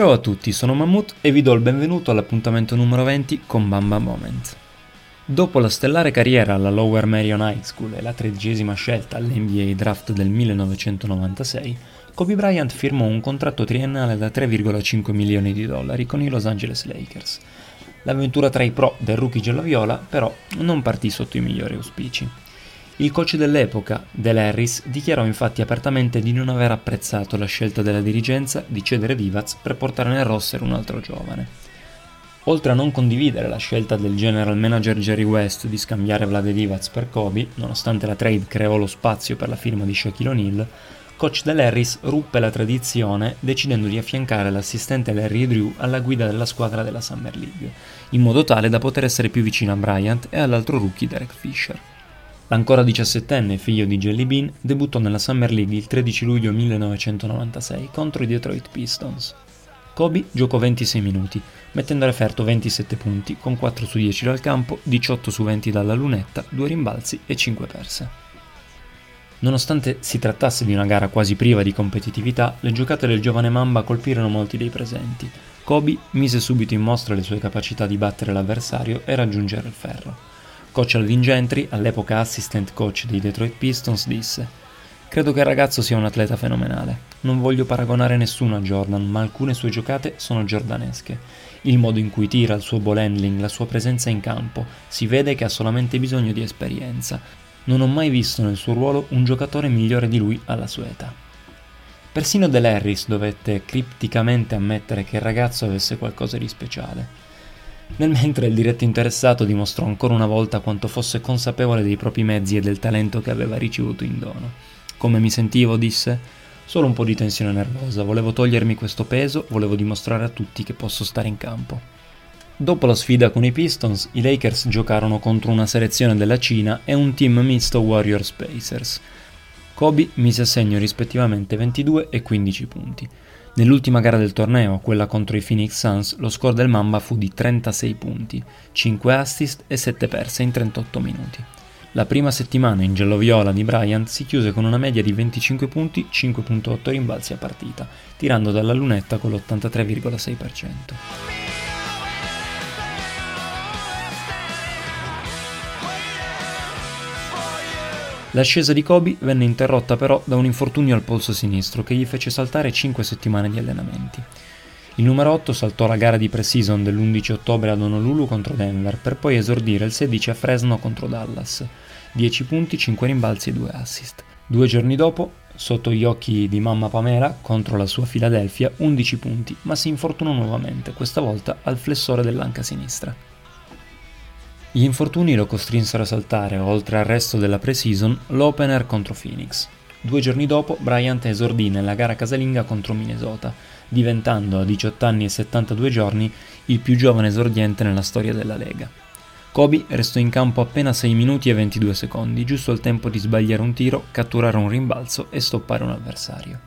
Ciao a tutti, sono Mammut e vi do il benvenuto all'appuntamento numero 20 con Bamba Moment. Dopo la stellare carriera alla Lower Marion High School e la tredicesima scelta all'NBA Draft del 1996, Kobe Bryant firmò un contratto triennale da 3,5 milioni di dollari con i Los Angeles Lakers. L'avventura tra i pro del rookie giallo-viola però non partì sotto i migliori auspici. Il coach dell'epoca, Del Harris, dichiarò infatti apertamente di non aver apprezzato la scelta della dirigenza di cedere Divac per portare nel roster un altro giovane. Oltre a non condividere la scelta del general manager Jerry West di scambiare Vlade Divac per Kobe, nonostante la trade creò lo spazio per la firma di Shaquille O'Neal, coach Del Harris ruppe la tradizione decidendo di affiancare l'assistente Larry Drew alla guida della squadra della Summer League, in modo tale da poter essere più vicino a Bryant e all'altro rookie Derek Fisher. L'ancora diciassettenne figlio di Jelly Bean debuttò nella Summer League il 13 luglio 1996 contro i Detroit Pistons. Kobe giocò 26 minuti, mettendo a referto 27 punti, con 4 su 10 dal campo, 18 su 20 dalla lunetta, 2 rimbalzi e 5 perse. Nonostante si trattasse di una gara quasi priva di competitività, le giocate del giovane Mamba colpirono molti dei presenti. Kobe mise subito in mostra le sue capacità di battere l'avversario e raggiungere il ferro. Coach Alvin Gentry, all'epoca assistant coach dei Detroit Pistons, disse Credo che il ragazzo sia un atleta fenomenale. Non voglio paragonare nessuno a Jordan, ma alcune sue giocate sono giordanesche. Il modo in cui tira, il suo ball handling, la sua presenza in campo, si vede che ha solamente bisogno di esperienza. Non ho mai visto nel suo ruolo un giocatore migliore di lui alla sua età. Persino Harris dovette cripticamente ammettere che il ragazzo avesse qualcosa di speciale. Nel mentre il diretto interessato dimostrò ancora una volta quanto fosse consapevole dei propri mezzi e del talento che aveva ricevuto in dono. Come mi sentivo, disse, solo un po' di tensione nervosa, volevo togliermi questo peso, volevo dimostrare a tutti che posso stare in campo. Dopo la sfida con i Pistons, i Lakers giocarono contro una selezione della Cina e un team misto Warriors Pacers. Kobe mise a segno rispettivamente 22 e 15 punti. Nell'ultima gara del torneo, quella contro i Phoenix Suns, lo score del Mamba fu di 36 punti, 5 assist e 7 perse in 38 minuti. La prima settimana in giallo-viola di Bryant si chiuse con una media di 25 punti, 5.8 rimbalzi a partita, tirando dalla lunetta con l'83,6%. L'ascesa di Kobe venne interrotta però da un infortunio al polso sinistro che gli fece saltare 5 settimane di allenamenti. Il numero 8 saltò la gara di pre-season dell'11 ottobre ad Honolulu contro Denver per poi esordire il 16 a Fresno contro Dallas. 10 punti, 5 rimbalzi e 2 assist. Due giorni dopo, sotto gli occhi di mamma Pamela contro la sua Philadelphia, 11 punti, ma si infortunò nuovamente, questa volta al flessore dell'anca sinistra. Gli infortuni lo costrinsero a saltare, oltre al resto della pre-season, l'opener contro Phoenix. Due giorni dopo, Bryant esordì nella gara casalinga contro Minnesota, diventando a 18 anni e 72 giorni il più giovane esordiente nella storia della Lega. Kobe restò in campo appena 6 minuti e 22 secondi, giusto il tempo di sbagliare un tiro, catturare un rimbalzo e stoppare un avversario.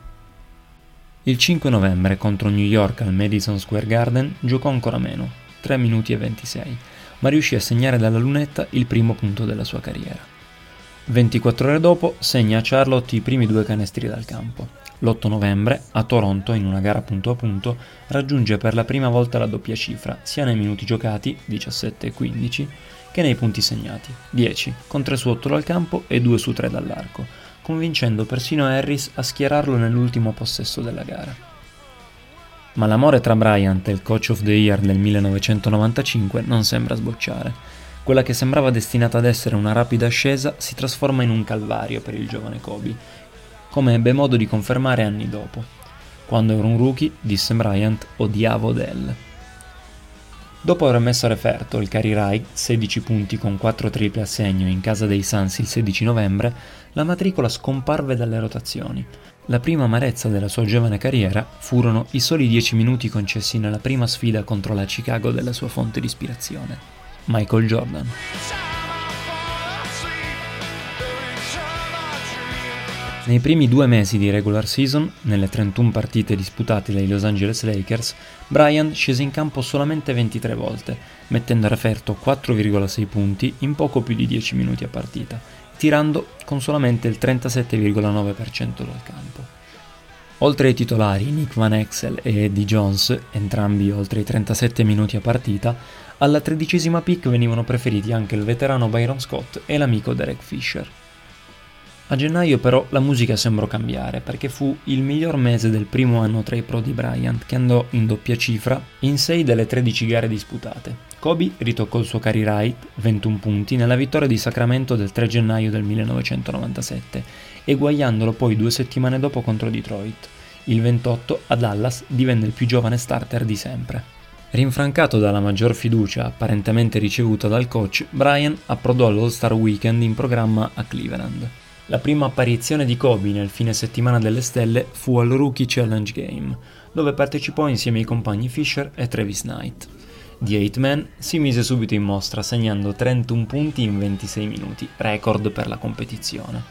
Il 5 novembre contro New York al Madison Square Garden giocò ancora meno, 3 minuti e 26, ma riuscì a segnare dalla lunetta il primo punto della sua carriera. 24 ore dopo segna a Charlotte i primi due canestri dal campo. L'8 novembre, a Toronto, in una gara punto a punto, raggiunge per la prima volta la doppia cifra, sia nei minuti giocati, 17 e 15, che nei punti segnati, 10, con 3 su 8 dal campo e 2 su 3 dall'arco, convincendo persino Harris a schierarlo nell'ultimo possesso della gara. Ma l'amore tra Bryant e il Coach of the Year del 1995 non sembra sbocciare. Quella che sembrava destinata ad essere una rapida ascesa si trasforma in un calvario per il giovane Kobe, come ebbe modo di confermare anni dopo. Quando ero un rookie, disse Bryant, odiavo Dell. Dopo aver messo a referto il Cari Rai, 16 punti con 4 triple a segno in casa dei Suns il 16 novembre, la matricola scomparve dalle rotazioni, la prima amarezza della sua giovane carriera furono i soli dieci minuti concessi nella prima sfida contro la Chicago della sua fonte di ispirazione, Michael Jordan. Nei primi due mesi di regular season, nelle 31 partite disputate dai Los Angeles Lakers, Bryant scese in campo solamente 23 volte, mettendo a referto 4,6 punti in poco più di 10 minuti a partita tirando con solamente il 37,9% dal campo. Oltre ai titolari Nick Van Exel e Eddie Jones, entrambi oltre i 37 minuti a partita, alla tredicesima pick venivano preferiti anche il veterano Byron Scott e l'amico Derek Fisher. A gennaio però la musica sembrò cambiare perché fu il miglior mese del primo anno tra i pro di Bryant che andò in doppia cifra in 6 delle 13 gare disputate. Kobe ritoccò il suo carry right, 21 punti, nella vittoria di Sacramento del 3 gennaio del 1997 eguagliandolo poi due settimane dopo contro Detroit. Il 28 a Dallas divenne il più giovane starter di sempre. Rinfrancato dalla maggior fiducia apparentemente ricevuta dal coach, Brian approdò all'All-Star Weekend in programma a Cleveland. La prima apparizione di Kobe nel fine settimana delle stelle fu al Rookie Challenge Game, dove partecipò insieme ai compagni Fisher e Travis Knight. The Eight Man si mise subito in mostra segnando 31 punti in 26 minuti, record per la competizione.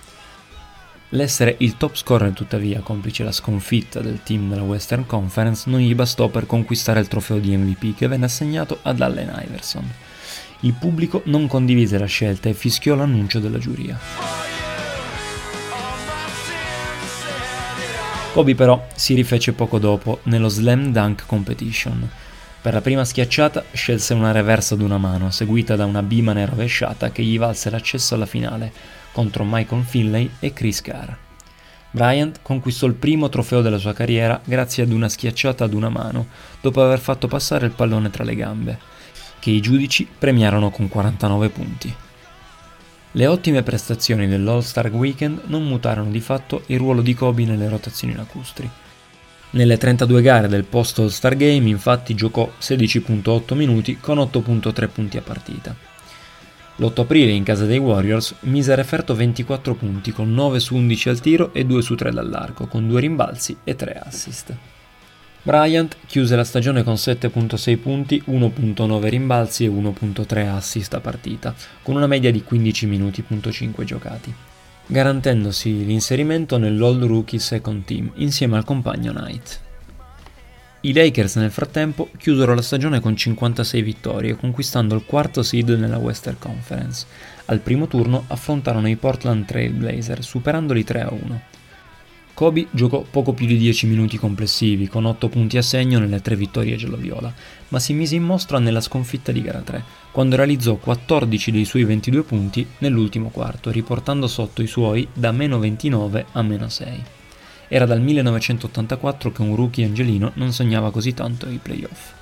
L'essere il top scorer tuttavia, complice la sconfitta del team della Western Conference, non gli bastò per conquistare il trofeo di MVP che venne assegnato ad Allen Iverson. Il pubblico non condivise la scelta e fischiò l'annuncio della giuria. Kobe però si rifece poco dopo nello Slam Dunk Competition. Per la prima schiacciata scelse una reversa ad una mano, seguita da una bimane rovesciata che gli valse l'accesso alla finale, contro Michael Finlay e Chris Carr. Bryant conquistò il primo trofeo della sua carriera grazie ad una schiacciata ad una mano, dopo aver fatto passare il pallone tra le gambe, che i giudici premiarono con 49 punti. Le ottime prestazioni dell'All-Star Weekend non mutarono di fatto il ruolo di Kobe nelle rotazioni lacustri. Nelle 32 gare del post-All-Star Game infatti giocò 16.8 minuti con 8.3 punti a partita. L'8 aprile in casa dei Warriors mise a referto 24 punti con 9 su 11 al tiro e 2 su 3 dall'arco, con 2 rimbalzi e 3 assist. Bryant chiuse la stagione con 7.6 punti, 1.9 rimbalzi e 1.3 assist a partita, con una media di 15 minuti.5 giocati, garantendosi l'inserimento nell'All Rookie Second Team insieme al compagno Knight. I Lakers nel frattempo chiusero la stagione con 56 vittorie, conquistando il quarto seed nella Western Conference. Al primo turno affrontarono i Portland Trail Blazer, superandoli 3-1. Kobe giocò poco più di 10 minuti complessivi, con 8 punti a segno nelle tre vittorie giallo-viola, ma si mise in mostra nella sconfitta di gara 3, quando realizzò 14 dei suoi 22 punti nell'ultimo quarto, riportando sotto i suoi da meno 29 a meno 6. Era dal 1984 che un rookie angelino non sognava così tanto i playoff.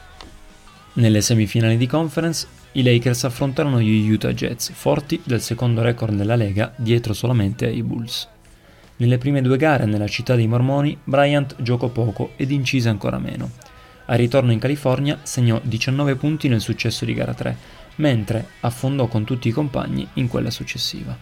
Nelle semifinali di conference, i Lakers affrontarono gli Utah Jets, forti del secondo record della Lega, dietro solamente ai Bulls. Nelle prime due gare nella città dei Mormoni, Bryant giocò poco ed incise ancora meno. Al ritorno in California segnò 19 punti nel successo di gara 3, mentre affondò con tutti i compagni in quella successiva.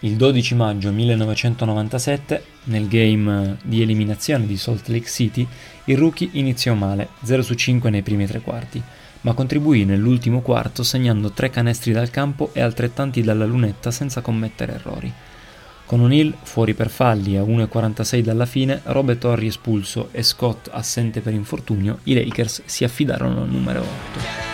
Il 12 maggio 1997, nel game di eliminazione di Salt Lake City, il rookie iniziò male, 0 su 5 nei primi tre quarti, ma contribuì nell'ultimo quarto segnando tre canestri dal campo e altrettanti dalla lunetta senza commettere errori. Con O'Neill fuori per falli a 1.46 dalla fine, Robert Torri espulso e Scott assente per infortunio, i Lakers si affidarono al numero 8.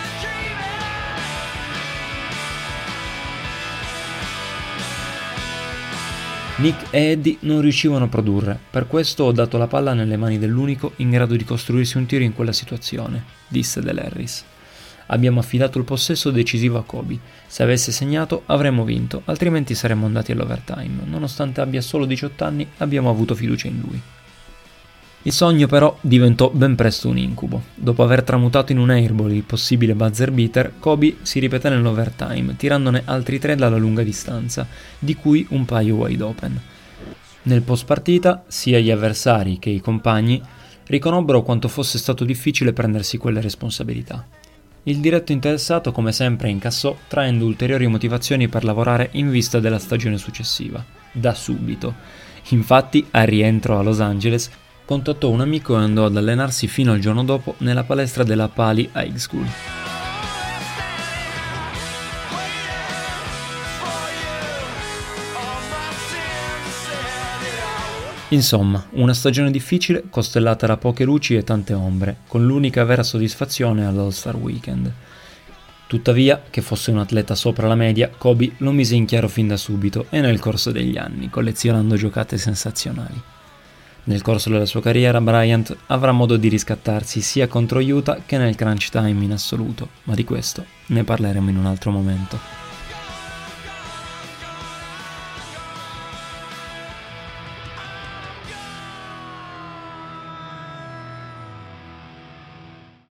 Nick e Eddie non riuscivano a produrre, per questo ho dato la palla nelle mani dell'unico in grado di costruirsi un tiro in quella situazione, disse Harris. Abbiamo affidato il possesso decisivo a Kobe. Se avesse segnato avremmo vinto, altrimenti saremmo andati all'overtime. Nonostante abbia solo 18 anni, abbiamo avuto fiducia in lui. Il sogno però diventò ben presto un incubo. Dopo aver tramutato in un airball il possibile buzzer beater, Kobe si ripeté nell'overtime, tirandone altri tre dalla lunga distanza, di cui un paio wide open. Nel post partita, sia gli avversari che i compagni riconobbero quanto fosse stato difficile prendersi quelle responsabilità. Il diretto interessato, come sempre, incassò, traendo ulteriori motivazioni per lavorare in vista della stagione successiva, da subito. Infatti, al rientro a Los Angeles, contattò un amico e andò ad allenarsi fino al giorno dopo nella palestra della Pali High School. Insomma, una stagione difficile costellata da poche luci e tante ombre, con l'unica vera soddisfazione all'All-Star Weekend. Tuttavia, che fosse un atleta sopra la media, Kobe lo mise in chiaro fin da subito e nel corso degli anni, collezionando giocate sensazionali. Nel corso della sua carriera Bryant avrà modo di riscattarsi sia contro Utah che nel crunch time in assoluto, ma di questo ne parleremo in un altro momento.